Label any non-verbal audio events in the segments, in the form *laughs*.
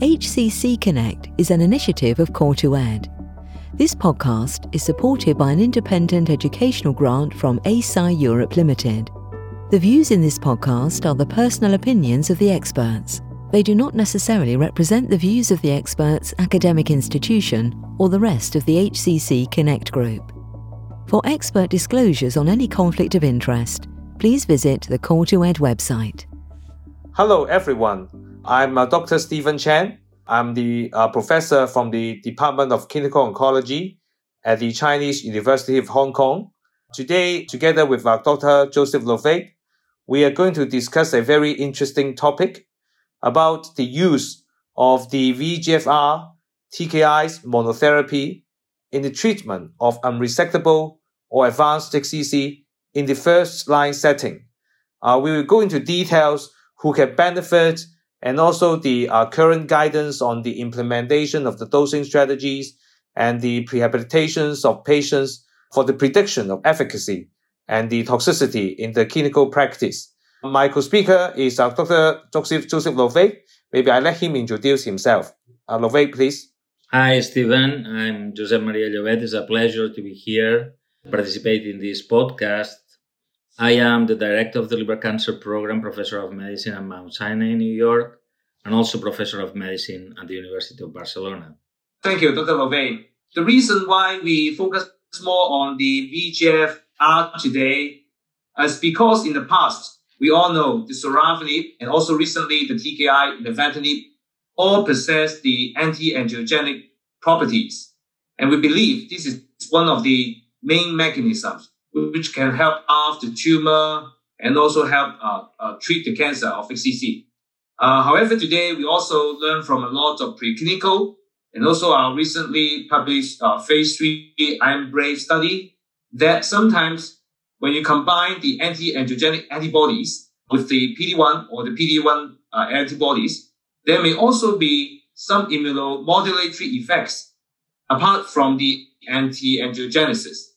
HCC Connect is an initiative of COR2ED. This podcast is supported by an independent educational grant from Eisai Europe Limited. The views in this podcast are the personal opinions of the experts. They do not necessarily represent the views of the experts, academic institution, or the rest of the HCC Connect group. For expert disclosures on any conflict of interest, please visit the COR2ED website. Hello, everyone. I'm uh, Dr. Stephen Chan. I'm the uh, professor from the Department of Clinical Oncology at the Chinese University of Hong Kong. Today, together with uh, Dr. Joseph Llovet, we are going to discuss a very interesting topic about the use of the VEGFR TKI's monotherapy in the treatment of unresectable or advanced HCC in the first line setting. Uh, we will go into details who can benefit and also the uh, current guidance on the implementation of the dosing strategies and the prehabilitations of patients for the prediction of efficacy and the toxicity in the clinical practice. My co-speaker is uh, Dr. Joseph, Joseph Llovet. Maybe I let him introduce himself. Uh, Llovet, please. Hi, Stephen. I'm Josep Maria Llovet. It's a pleasure to be here, participate in this podcast. I am the director of the liver cancer program, professor of medicine at Mount Sinai in New York, and also professor of medicine at the University of Barcelona. Thank you, Dr. Llovet. The reason why we focus more on the VEGF-R today is because in the past, we all know the sorafenib and also recently the TKI, the lenvatinib, all possess the anti-angiogenic properties. And we believe this is one of the main mechanisms which can help off the tumor and also help uh, uh, treat the cancer of HCC. Uh, however, today we also learn from a lot of preclinical and also our recently published uh, phase three IMbrave study that sometimes when you combine the anti-angiogenic antibodies with the PD-1 or the PD-1 uh, antibodies, there may also be some immunomodulatory effects apart from the anti-angiogenesis.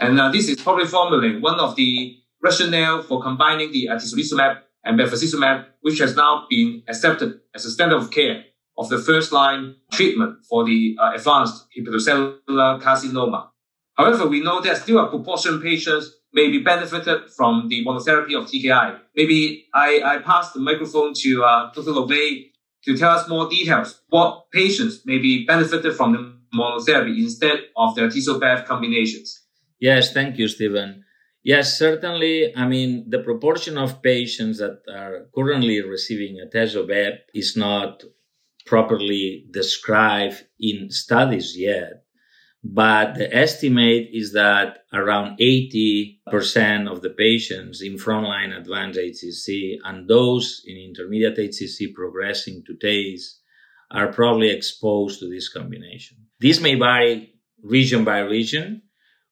And uh, this is probably formulating one of the rationale for combining the atezolizumab and bevacizumab, which has now been accepted as a standard of care of the first line treatment for the uh, advanced hepatocellular carcinoma. However, we know that still a proportion of patients may be benefited from the monotherapy of TKI. Maybe I, I pass the microphone to uh, Dr. Llovet to tell us more details. What patients may be benefited from the monotherapy instead of the atezo combinations? Yes, thank you, Stephen. Yes, certainly. I mean, the proportion of patients that are currently receiving atezo is not properly described in studies yet. But the estimate is that around 80% of the patients in frontline advanced HCC and those in intermediate HCC progressing to TACE are probably exposed to this combination. This may vary region by region.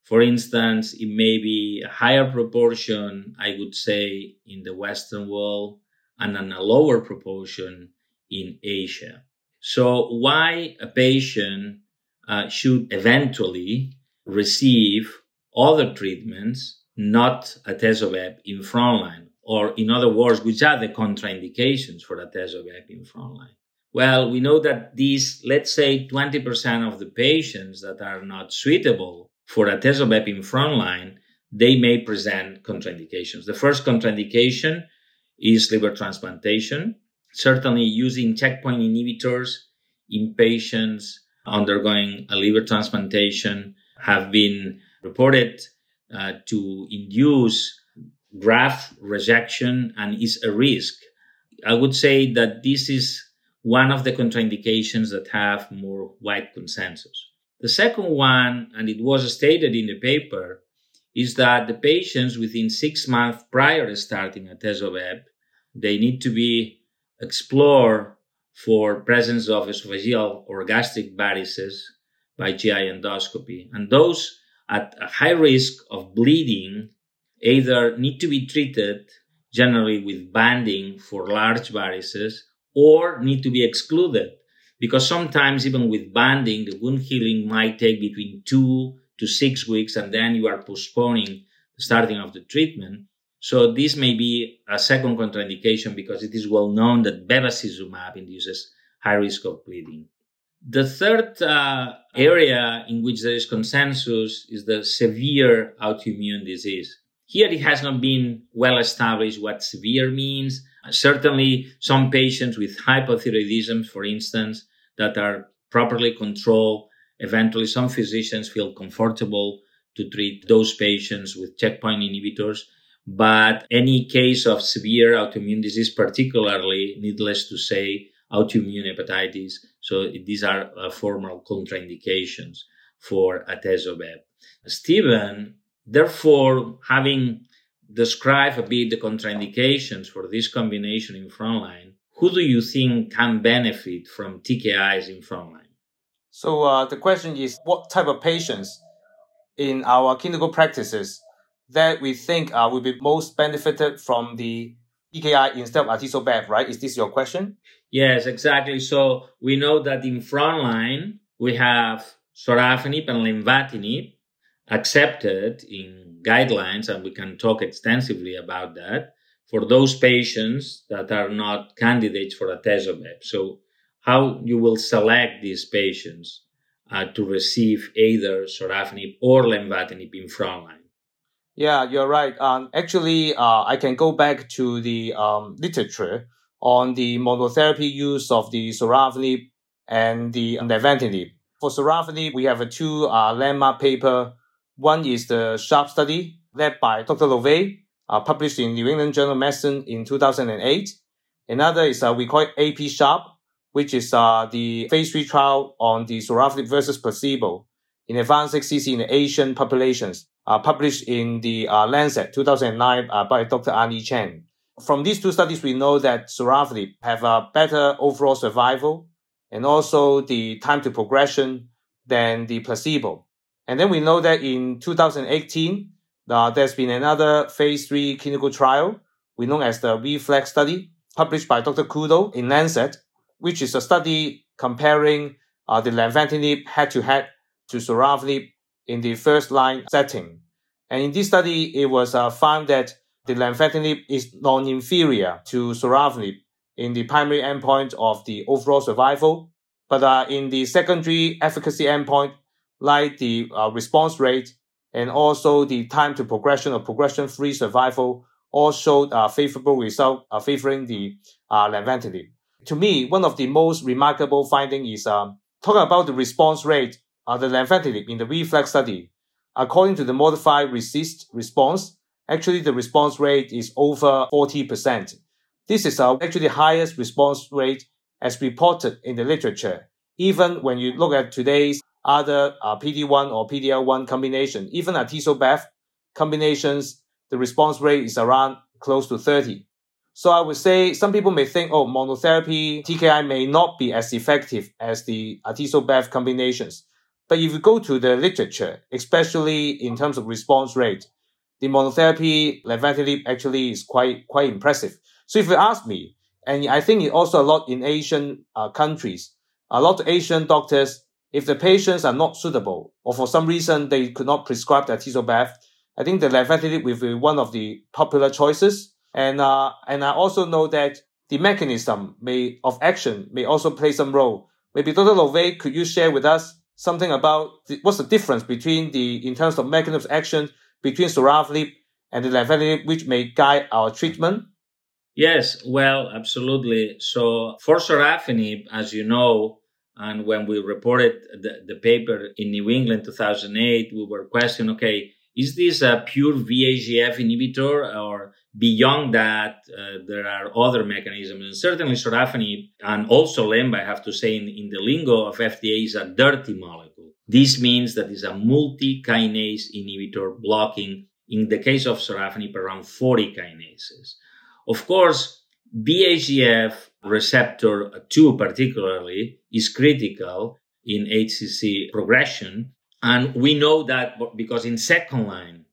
For instance, it may be a higher proportion, I would say, in the Western world and a lower proportion in Asia. So why a patient uh, should eventually receive other treatments, not atezolizumab in frontline, or in other words, which are the contraindications for atezolizumab in frontline? Well, we know that these, let's say 20% of the patients that are not suitable for atezolizumab in frontline, they may present contraindications. The first contraindication is liver transplantation. Certainly using checkpoint inhibitors in patients undergoing a liver transplantation have been reported uh, to induce graft rejection and is a risk. I would say that this is one of the contraindications that have more wide consensus. The second one, and it was stated in the paper, is that the patients within six months prior to starting atezolizumab, they need to be explored for presence of esophageal or gastric varices by GI endoscopy. And those at a high risk of bleeding either need to be treated generally with banding for large varices or need to be excluded because sometimes even with banding, the wound healing might take between two to six weeks and then you are postponing the starting of the treatment. So this may be a second contraindication because it is well known that bevacizumab induces high risk of bleeding. The third uh, area in which there is consensus is the severe autoimmune disease. Here it has not been well established what severe means. Certainly some patients with hypothyroidism, for instance, that are properly controlled, eventually some physicians feel comfortable to treat those patients with checkpoint inhibitors. But any case of severe autoimmune disease, particularly, needless to say, autoimmune hepatitis, so these are uh, formal contraindications for atezolizumab. Stephen Therefore, having described a bit the contraindications for this combination in frontline, who do you think can benefit from TKIs in frontline? So uh, the question is, what type of patients in our clinical practices that we think uh, will be most benefited from the TKI instead of atezolizumab, right? Is this your question? Yes, exactly. So we know that in frontline we have sorafenib and lenvatinib, accepted in guidelines, and we can talk extensively about that for those patients that are not candidates for atezolizumab. So, how you will select these patients uh, to receive either sorafenib or lenvatinib in frontline? Yeah, you're right. Um, actually, uh, I can go back to the um, literature on the monotherapy use of the sorafenib and the lenvatinib. For sorafenib, we have a two uh, landmark paper one is the SHARP study led by Dr. Llovet, uh, published in New England Journal of Medicine in 2008. Another is uh, we call it AP SHARP, which is uh, the phase three trial on the sorafenib versus placebo in advanced HCC in Asian populations, uh, published in the uh, Lancet 2009 uh, by Dr. Ann-Lii Cheng. From these two studies, we know that sorafenib have a better overall survival and also the time to progression than the placebo. And then we know that in 2018, uh, there's been another phase three clinical trial we know as the REFLECT study published by Dr. Kudo in Lancet, which is a study comparing uh, the lenvatinib head to head to sorafenib in the first line setting. And in this study, it was uh, found that the lenvatinib is non-inferior to sorafenib in the primary endpoint of the overall survival. But uh, in the secondary efficacy endpoint, like the uh, response rate and also the time to progression or progression free survival all showed a favorable result uh, favoring the uh, lenvatinib. To me, one of the most remarkable findings is um, talking about the response rate of the lenvatinib in the REFLECT study. According to the modified RECIST response, actually the response rate is over 40%. This is uh, actually the highest response rate as reported in the literature. Even when you look at today's other uh, PD-1 or PD-L1 combination, even atezolizumab combinations, the response rate is around close to 30. So I would say some people may think, oh, monotherapy TKI may not be as effective as the atezolizumab combinations. But if you go to the literature, especially in terms of response rate, the monotherapy lenvatinib actually is quite quite impressive. So if you ask me, and I think it also a lot in Asian uh, countries, a lot of Asian doctors if the patients are not suitable or for some reason they could not prescribe the atezolizumab, I think the lenvatinib will be one of the popular choices. And, uh, and I also know that the mechanism may, of action may also play some role. Maybe Dr. Llovet, could you share with us something about the, what's the difference between the, in terms of mechanism of action between sorafenib and the lenvatinib, which may guide our treatment? Yes, well, absolutely. So for sorafenib, as you know, and when we reported the, the paper in New England 2008, we were questioning, okay, is this a pure VEGF inhibitor or beyond that, uh, there are other mechanisms. And certainly sorafenib and also lemba, I have to say in, in the lingo of FDA is a dirty molecule. This means that it's a multi-kinase inhibitor blocking, in the case of sorafenib, around 40 kinases. Of course, VEGF receptor 2 particularly is critical in HCC progression. And we know that because in second line,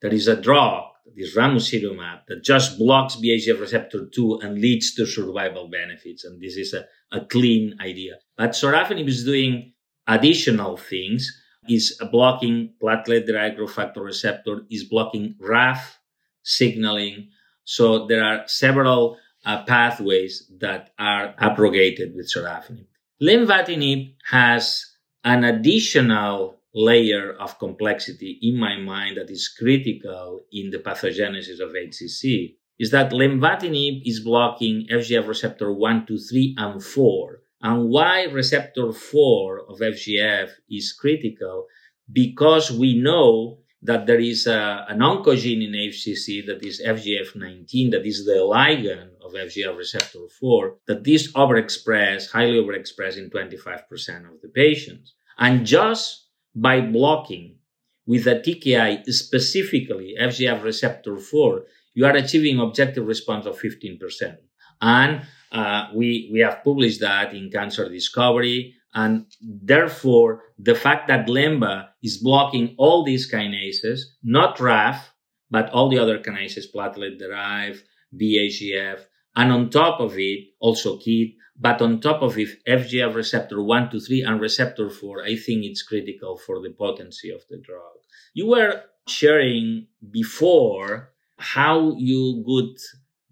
there is a drug, this ramucirumab, that just blocks VEGF receptor 2 and leads to survival benefits. And this is a, a clean idea. But sorafenib is doing additional things, is blocking platelet-derived growth factor receptor, is blocking RAF signaling. So there are several uh, pathways that are abrogated with sorafenib. Lenvatinib has an additional layer of complexity in my mind that is critical in the pathogenesis of HCC is that lenvatinib is blocking FGF receptor 1, 2, 3, and 4. And why receptor 4 of FGF is critical? Because we know that there is a, an oncogene in HCC that is FGF19, that is the ligand of FGF receptor 4, that is overexpressed, highly overexpressed in 25% of the patients. And just by blocking with a TKI specifically FGF receptor 4, you are achieving objective response of 15%. And uh, we, we have published that in Cancer Discovery. And therefore, the fact that Lemba is blocking all these kinases, not RAF, but all the other kinases, platelet derived, VEGF, and on top of it, also KIT, but on top of it, FGF receptor 1, 2, 3, and receptor 4, I think it's critical for the potency of the drug. You were sharing before how you would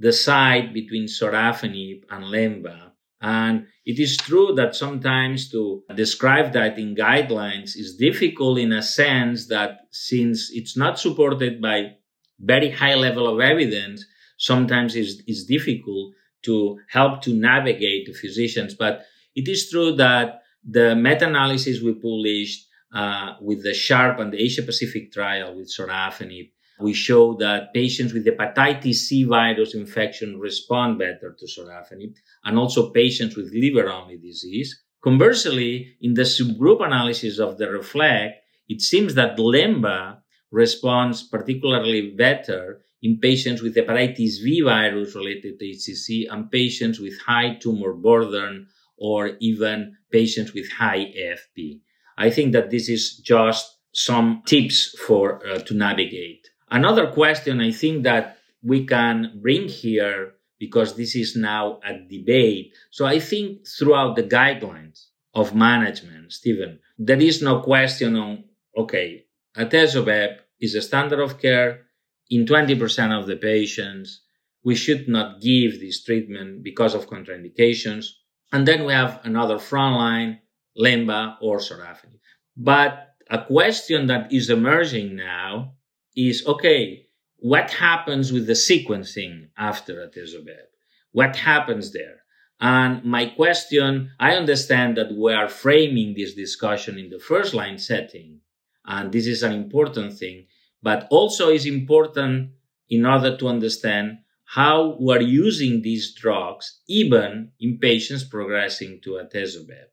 decide between sorafenib and lemba and it is true that sometimes to describe that in guidelines is difficult in a sense that since it's not supported by very high level of evidence, sometimes it's, it's difficult to help to navigate the physicians. But it is true that the meta-analysis we published uh, with the SHARP and the Asia Pacific trial with sorafenib we show that patients with hepatitis C virus infection respond better to sorafenib and also patients with liver-only disease. Conversely, in the subgroup analysis of the REFLECT, it seems that LEMBA responds particularly better in patients with hepatitis B virus related to HCC and patients with high tumor burden or even patients with high AFP. I think that this is just some tips for uh, to navigate. Another question I think that we can bring here because this is now a debate. So I think throughout the guidelines of management, Stephen, there is no question on, okay, atezolizumab is a standard of care in 20% of the patients. We should not give this treatment because of contraindications. And then we have another frontline, Lemba or sorafenib. But a question that is emerging now is okay, what happens with the sequencing after atezolizumab? What happens there? And my question, I understand that we are framing this discussion in the first line setting, and this is an important thing, but also is important in order to understand how we're using these drugs even in patients progressing to atezolizumab.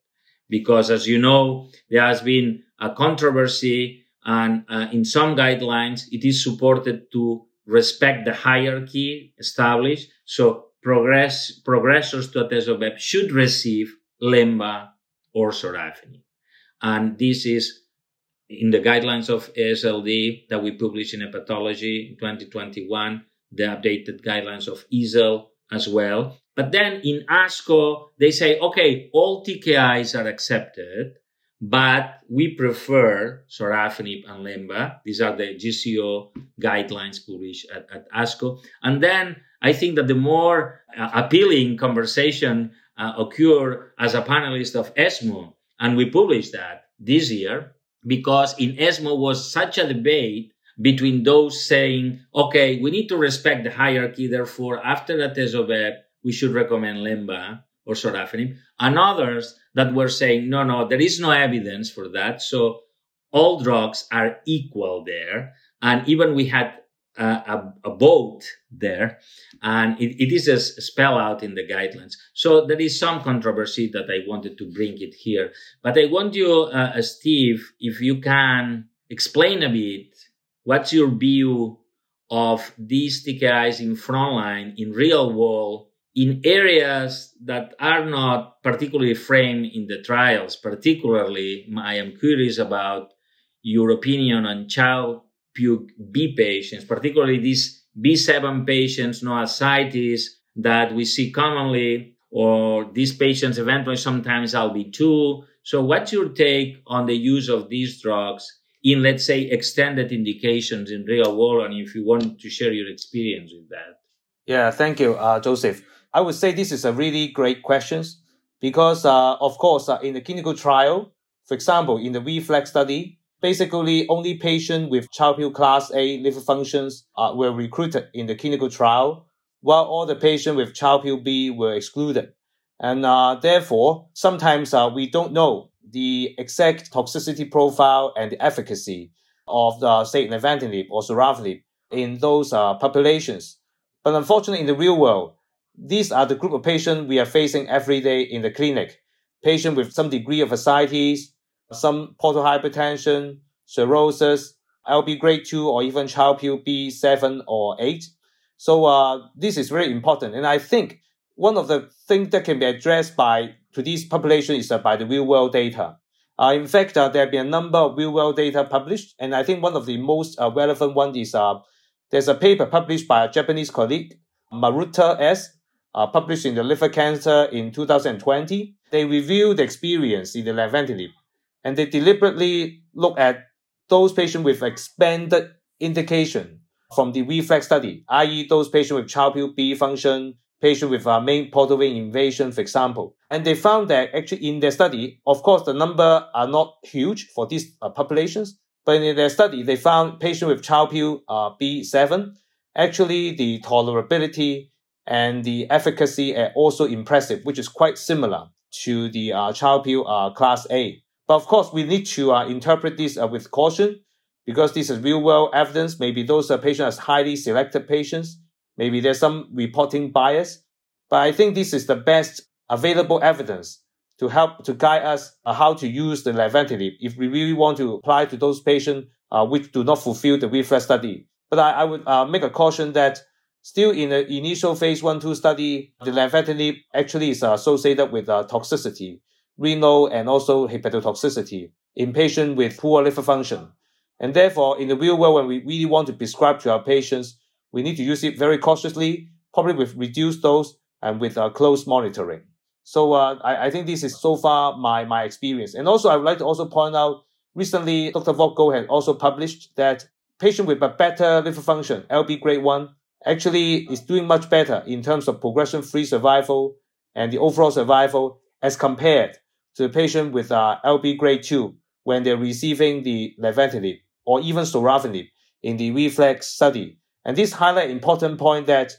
Because as you know, there has been a controversy and uh, in some guidelines, it is supported to respect the hierarchy established. So progress, progressors to atezolizumab should receive lemba or sorafenib. And this is in the guidelines of AASLD that we published in Hepatology in 2021, the updated guidelines of EASL as well. But then in ASCO, they say, okay, all TKIs are accepted but we prefer sorafenib and lemba. These are the JCO guidelines published at, at ASCO. And then I think that the more uh, appealing conversation uh, occurred as a panelist of ESMO, and we published that this year because in ESMO was such a debate between those saying, okay, we need to respect the hierarchy, therefore after the atezolizumab, we should recommend lemba or sorafenib, and others that were saying, no, no, there is no evidence for that. So all drugs are equal there. And even we had a, a, a vote there, and it, it is a spell out in the guidelines. So there is some controversy that I wanted to bring it here. But I want you, uh, uh Steve, if you can explain a bit what's your view of these TKIs in frontline in real world in areas that are not particularly framed in the trials, particularly, I am curious about your opinion on child B patients, particularly these B7 patients, no ascites that we see commonly, or these patients eventually sometimes ALBI 2. So what's your take on the use of these drugs in, let's say, extended indications in real world? And if you want to share your experience with that. Yeah, thank you, uh, Joseph. I would say this is a really great question because, uh, of course, uh, in the clinical trial, for example, in the REFLECT study, basically only patients with Child-Pugh class A liver functions uh, were recruited in the clinical trial, while all the patients with Child-Pugh B were excluded. And uh, therefore, sometimes uh, we don't know the exact toxicity profile and the efficacy of the, say, lenvatinib or sorafenib in those uh, populations. But unfortunately, in the real world, these are the group of patients we are facing every day in the clinic. Patients with some degree of ascites, some portal hypertension, cirrhosis, ALBI grade 2, or even Child-Pugh B7 or 8. So uh, this is very important. And I think one of the things that can be addressed by to this population is uh, by the real world data. Uh, in fact, uh, there have been a number of real world data published, and I think one of the most uh, relevant one is uh, there's a paper published by a Japanese colleague, Maruta S, uh, published in the Liver Cancer in 2020. They reviewed the experience in the lenvatinib, and they deliberately look at those patients with expanded indication from the REFLECT study, i.e., those patients with Child-Pugh B function, patient with a main portal vein invasion, for example. And they found that actually in their study, of course, the number are not huge for these uh, populations, but in their study, they found patient with Child-Pugh uh, B7, actually the tolerability and the efficacy are also impressive, which is quite similar to the uh, Child-Pugh uh, class A. But of course, we need to uh, interpret this uh, with caution because this is real world evidence. Maybe those uh, patients are highly selected patients Maybe there's some reporting bias, but I think this is the best available evidence to help to guide us uh, how to use the lenvatinib if we really want to apply to those patients uh, which do not fulfill the REFLECT study. But I, I would uh, make a caution that still in the initial phase one two study, the lenvatinib actually is associated with uh, toxicity, renal and also hepatotoxicity in patients with poor liver function. And therefore, in the real world, when we really want to prescribe to our patients, we need to use it very cautiously, probably with reduced dose and with uh, close monitoring. So uh, I, I think this is so far my, my experience. And also, I would like to also point out recently, Dr. Vogel has also published that patient with a better liver function, ALBI grade 1, actually is doing much better in terms of progression-free survival and the overall survival as compared to the patient with uh, ALBI grade 2 when they're receiving the lenvatinib or even sorafenib in the REFLECT study and this highlight important point that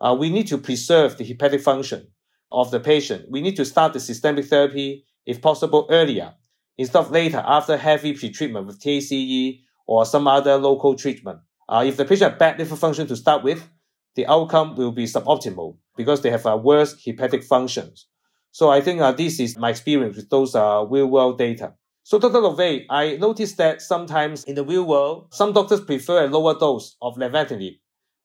uh, we need to preserve the hepatic function of the patient. We need to start the systemic therapy, if possible, earlier instead of later after heavy pretreatment with TACE or some other local treatment. Uh, if the patient has bad liver function to start with, the outcome will be suboptimal because they have uh, worse hepatic functions. So I think uh, this is my experience with those uh, real world data. So, Dr. Llovet, I noticed that sometimes in the real world, some doctors prefer a lower dose of lenvatinib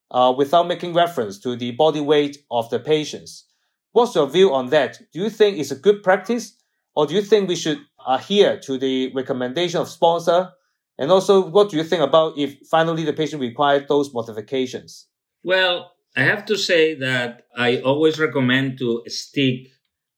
uh, without making reference to the body weight of the patients. What's your view on that? Do you think it's a good practice, or do you think we should adhere to the recommendation of sponsor? And also, what do you think about if finally the patient requires those modifications? Well, I have to say that I always recommend to stick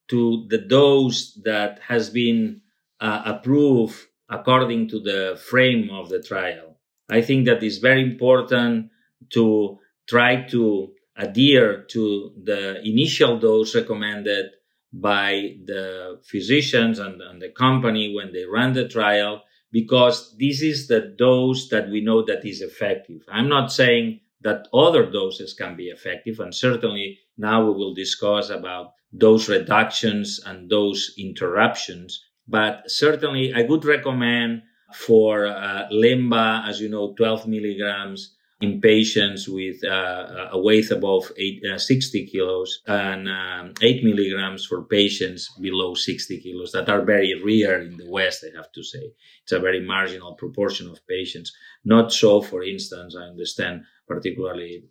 to the dose that has been uh, approve according to the frame of the trial. I think that is very important to try to adhere to the initial dose recommended by the physicians and, and, the company when they run the trial because this is the dose that we know that is effective. I'm not saying that other doses can be effective and certainly now we will discuss about dose reductions and dose interruptions but certainly, I would recommend for uh, Lemba, as you know, 12 milligrams in patients with uh, a weight above eight, uh, 60 kilos and um, 8 milligrams for patients below 60 kilos that are very rare in the West, I have to say. It's a very marginal proportion of patients. Not so, for instance, I understand particularly,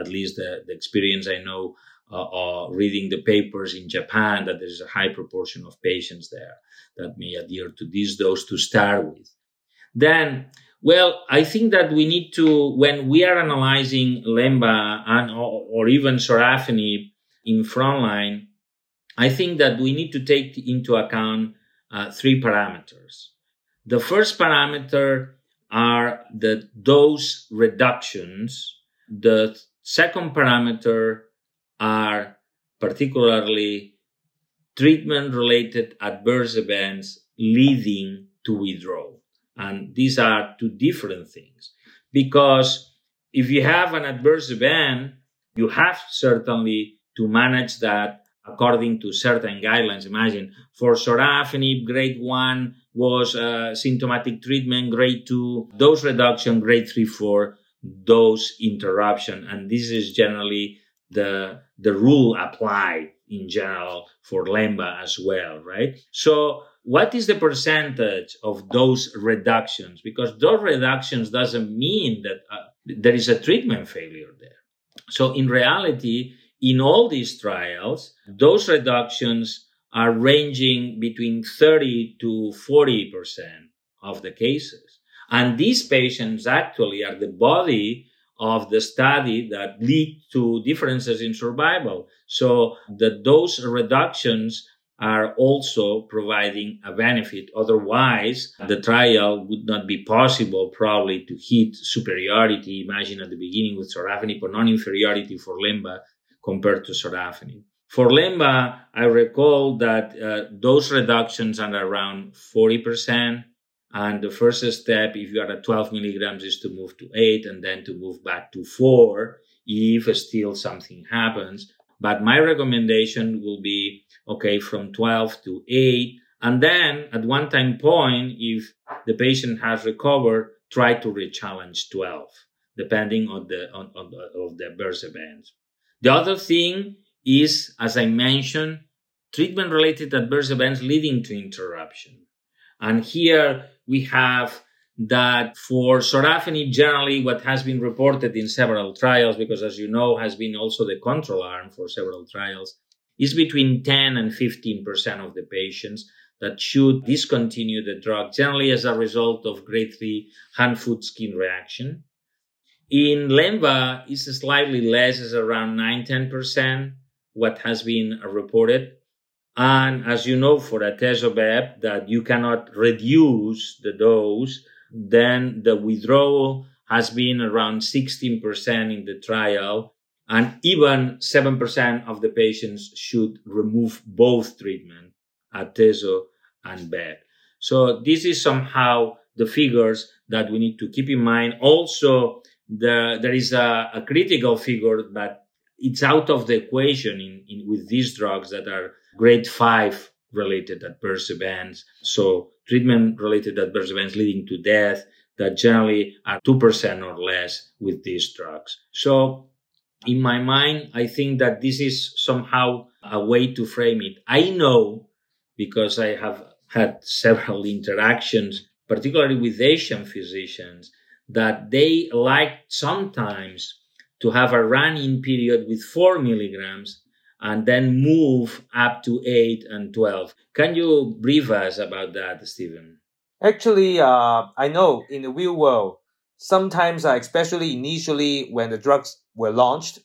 at least the, the experience I know uh, uh, reading the papers in Japan that there is a high proportion of patients there that may adhere to this dose to start with. Then, well, I think that we need to, when we are analyzing Lemba and or, or even sorafenib in frontline, I think that we need to take into account uh, three parameters. The first parameter are the dose reductions. The second parameter are particularly treatment related adverse events leading to withdrawal. And these are two different things because if you have an adverse event, you have certainly to manage that according to certain guidelines. Imagine for sorafenib, grade one was uh, symptomatic treatment, grade two, dose reduction, grade three, four, dose interruption. And this is generally the, the rule applied in general for Lemba as well, right? So what is the percentage of those reductions? Because those reductions doesn't mean that uh, there is a treatment failure there. So in reality, in all these trials, those reductions are ranging between 30 to 40% of the cases. And these patients actually are the body of the study that lead to differences in survival. So the dose reductions are also providing a benefit. Otherwise, the trial would not be possible probably to hit superiority. Imagine at the beginning with sorafenib or non-inferiority for LENVA compared to sorafenib. For LENVA, I recall that uh, dose reductions are around 40%. And the first step, if you are at 12 milligrams, is to move to eight and then to move back to four if still something happens. But my recommendation will be, okay, from 12 to 8. And then at one time point, if the patient has recovered, try to rechallenge 12, depending on the, on, on the, of the adverse events. The other thing is, as I mentioned, treatment related adverse events leading to interruption. And here we have that for sorafenib, generally what has been reported in several trials, because as you know, has been also the control arm for several trials, is between 10 and 15% of the patients that should discontinue the drug, generally as a result of grade 3 hand foot skin reaction. In LENVA, it's slightly less, it's around 9 10%, what has been reported. And as you know, for atezolizumab, that you cannot reduce the dose then the withdrawal has been around 16% in the trial, and even 7% of the patients should remove both treatment, atezo and bev. So this is somehow the figures that we need to keep in mind. Also, the, there is a, a critical figure that it's out of the equation in, in, with these drugs that are grade five related adverse events. So treatment related adverse events leading to death that generally are 2% or less with these drugs. So in my mind, I think that this is somehow a way to frame it. I know because I have had several *laughs* interactions, particularly with Asian physicians, that they like sometimes to have a run-in period with four milligrams and then move up to 8 and 12. Can you brief us about that, Stephen? Actually, uh, I know in the real world, sometimes, uh, especially initially when the drugs were launched,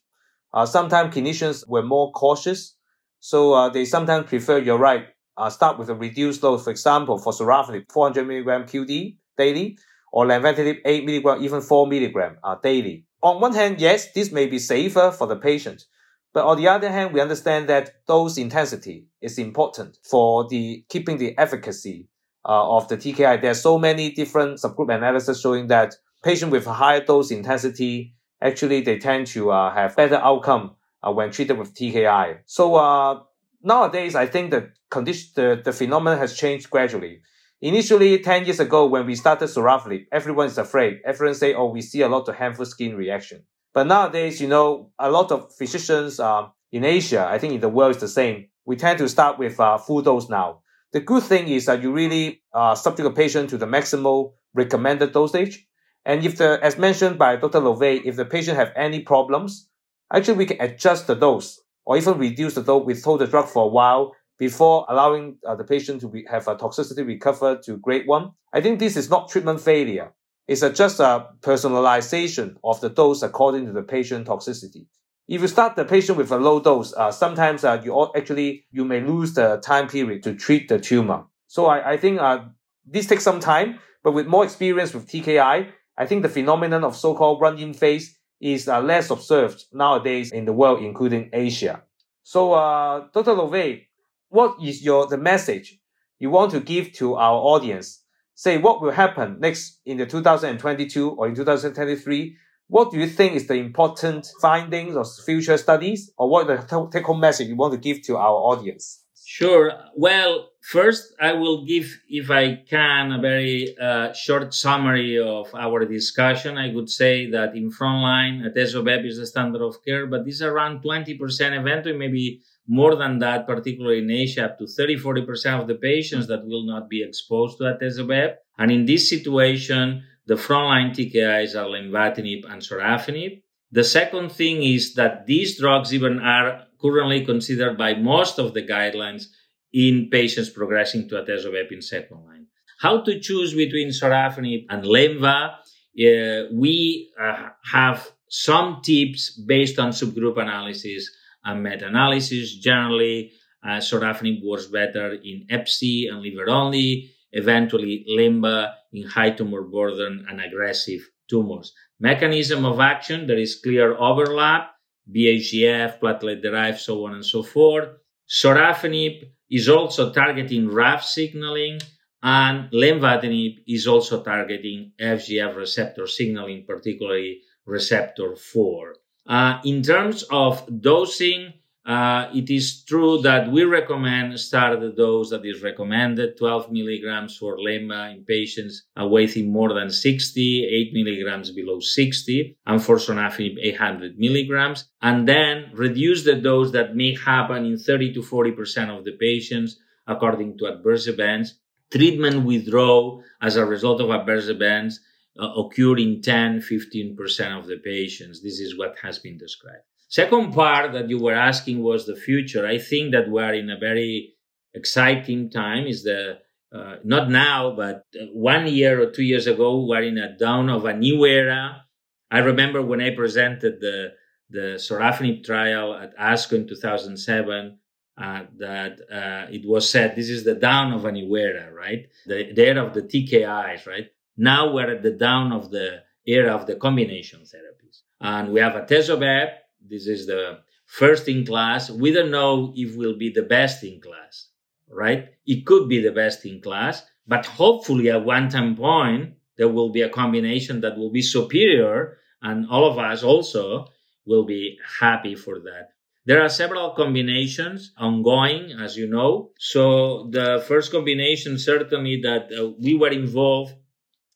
uh, sometimes clinicians were more cautious. So uh, they sometimes prefer, you're right, uh, start with a reduced dose. For example, for sorafenib, 400 milligram QD daily, or lenvatinib 8 milligram, even 4 milligram daily. On one hand, yes, this may be safer for the patient. But on the other hand, we understand that dose intensity is important for the keeping the efficacy uh, of the TKI. There are so many different subgroup analysis showing that patients with higher dose intensity actually they tend to uh, have better outcome uh, when treated with TKI. So uh, nowadays, I think the condition, the, the phenomenon has changed gradually. Initially, 10 years ago, when we started sorafenib, everyone is afraid. Everyone say, oh, we see a lot of hand-foot skin reaction. But nowadays, you know, a lot of physicians uh, in Asia, I think in the world is the same. We tend to start with uh, full dose now. The good thing is that you really uh, subject a patient to the maximal recommended dosage. And if the, as mentioned by Dr. Llovet, if the patient have any problems, actually we can adjust the dose or even reduce the dose, withhold the drug for a while before allowing uh, the patient to be, have a toxicity recover to grade one. I think this is not treatment failure. It's just a personalization of the dose according to the patient toxicity. If you start the patient with a low dose, uh, sometimes uh, you actually you may lose the time period to treat the tumor. So I, I think uh, this takes some time, but with more experience with TKI, I think the phenomenon of so-called run-in phase is uh, less observed nowadays in the world, including Asia. So, uh, Dr. Llovet, what is your the message you want to give to our audience? Say what will happen next in the 2022 or in 2023 what do you think is the important findings of future studies or what the take home message you want to give to our audience? Sure. Well, first, I will give, if I can, a very uh, short summary of our discussion. I would say that in frontline, atezolizumab is the standard of care, but this is around 20%, eventually maybe more than that, particularly in Asia, up to 30, 40% of the patients that will not be exposed to atezolizumab. And in this situation, the frontline TKIs are lenvatinib and sorafenib. The second thing is that these drugs even are currently considered by most of the guidelines in patients progressing to atezolizumab in second line. How to choose between sorafenib and lenva? Uh, we uh, have some tips based on subgroup analysis meta-analysis. Generally, uh, sorafenib works better in FC and liver only eventually lenva in high tumor burden and aggressive tumors. Mechanism of action, there is clear overlap, VEGF, platelet derived, so on and so forth. Sorafenib is also targeting RAF signaling, and lenvatinib is also targeting FGF receptor signaling, particularly receptor 4. Uh, in terms of dosing, uh, it is true that we recommend start the dose that is recommended 12 milligrams for LEMA in patients weighing more than 60, 8 milligrams below 60, and for sorafenib 800 milligrams, and then reduce the dose that may happen in 30 to 40% of the patients according to adverse events. Treatment withdrawal as a result of adverse events uh, occur in 10, 15% of the patients. This is what has been described. Second part that you were asking was the future. I think that we are in a very exciting time. Is the uh, not now, but one year or two years ago, we are in a dawn of a new era. I remember when I presented the the sorafenib trial at ASCO in 2007. Uh, that uh, it was said this is the dawn of a new era, right? The, the era of the TKIs, right? Now we're at the down of the era of the combination therapies, and we have atezolizumab this is the first in class. We don't know if we'll be the best in class, right? It could be the best in class, but hopefully at one time point, there will be a combination that will be superior and all of us also will be happy for that. There are several combinations ongoing, as you know. So the first combination certainly that uh, we were involved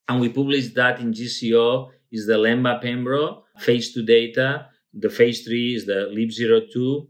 and we published that in JCO is the Lemba Pembro phase 2 data the phase 3 is the LEAP02,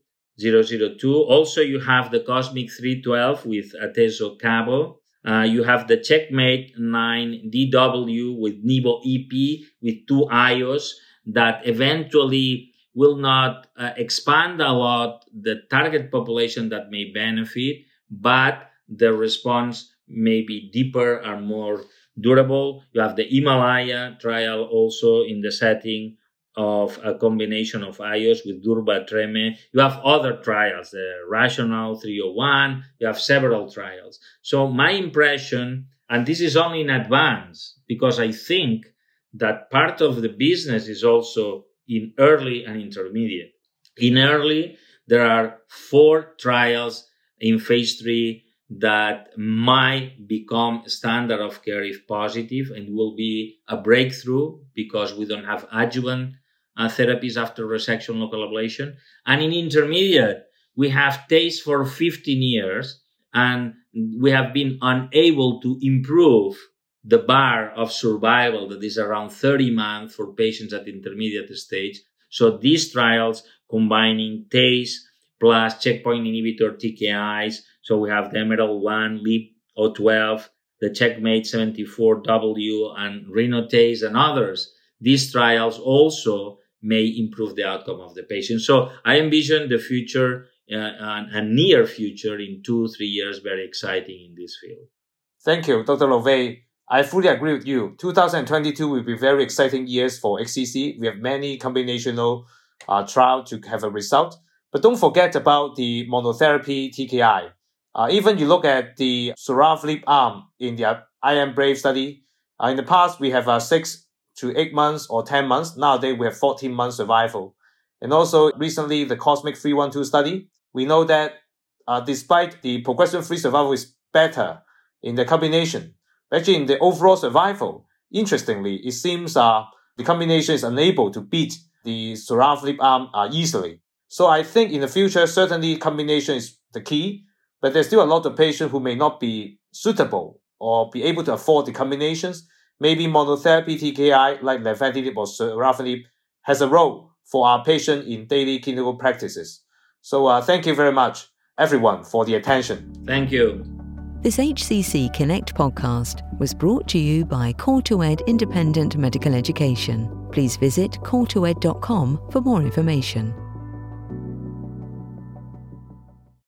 002. Also, you have the Cosmic 312 with Atezo Cabo. Uh, you have the Checkmate 9 DW with Nivo Ipi with two IOs that eventually will not uh, expand a lot the target population that may benefit, but the response may be deeper and more durable. You have the Himalaya trial also in the setting of a combination of IOs with Durva Treme. You have other trials, the Rationale 301, you have several trials. So my impression, and this is only in advance, because I think that part of the business is also in early and intermediate. In early, there are four trials in phase three that might become standard of care if positive and will be a breakthrough because we don't have adjuvant uh, therapies after resection local ablation. And in intermediate, we have TACE for 15 years and we have been unable to improve the bar of survival that is around 30 months for patients at intermediate stage. So these trials combining TACE plus checkpoint inhibitor TKIs. So we have the Emerald 1, LEAP 012, the Checkmate 74W and RENOTACE and others. These trials also may improve the outcome of the patient. So I envision the future uh, a near future in two, three years, very exciting in this field. Thank you, Dr. Llovet. I fully agree with you. 2022 will be very exciting years for HCC. We have many combinational uh, trials to have a result. But don't forget about the monotherapy TKI. Uh, even you look at the sorafenib arm in the IMbrave study. Uh, in the past, we have uh, six to eight months or 10 months. Nowadays, we have 14 months survival. And also recently, the Cosmic 312 study, we know that uh, despite the progression-free survival is better in the combination, actually in the overall survival, interestingly, it seems uh, the combination is unable to beat the sorafenib arm uh, easily. So I think in the future, certainly combination is the key, but there's still a lot of patients who may not be suitable or be able to afford the combinations. Maybe monotherapy TKI like lenvatinib or sorafenib has a role for our patient in daily clinical practices. So uh, thank you very much, everyone, for the attention. Thank you. This HCC Connect podcast was brought to you by COR2ED Independent Medical Education. Please visit cor2ed.com for more information.